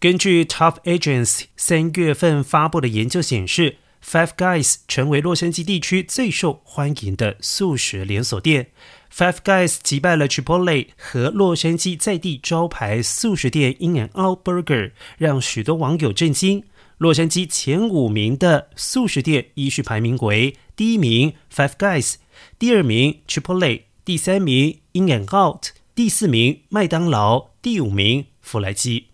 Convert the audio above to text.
根据 Top Agents 三月份发布的研究显示，Five Guys 成为洛杉矶地区最受欢迎的素食连锁店。Five Guys 击败了 Chipotle 和洛杉矶在地招牌素食店 In and Out Burger，让许多网友震惊。洛杉矶前五名的素食店依序排名为：第一名 Five Guys，第二名 Chipotle，第三名 In and Out，第四名麦当劳，第五名弗莱基。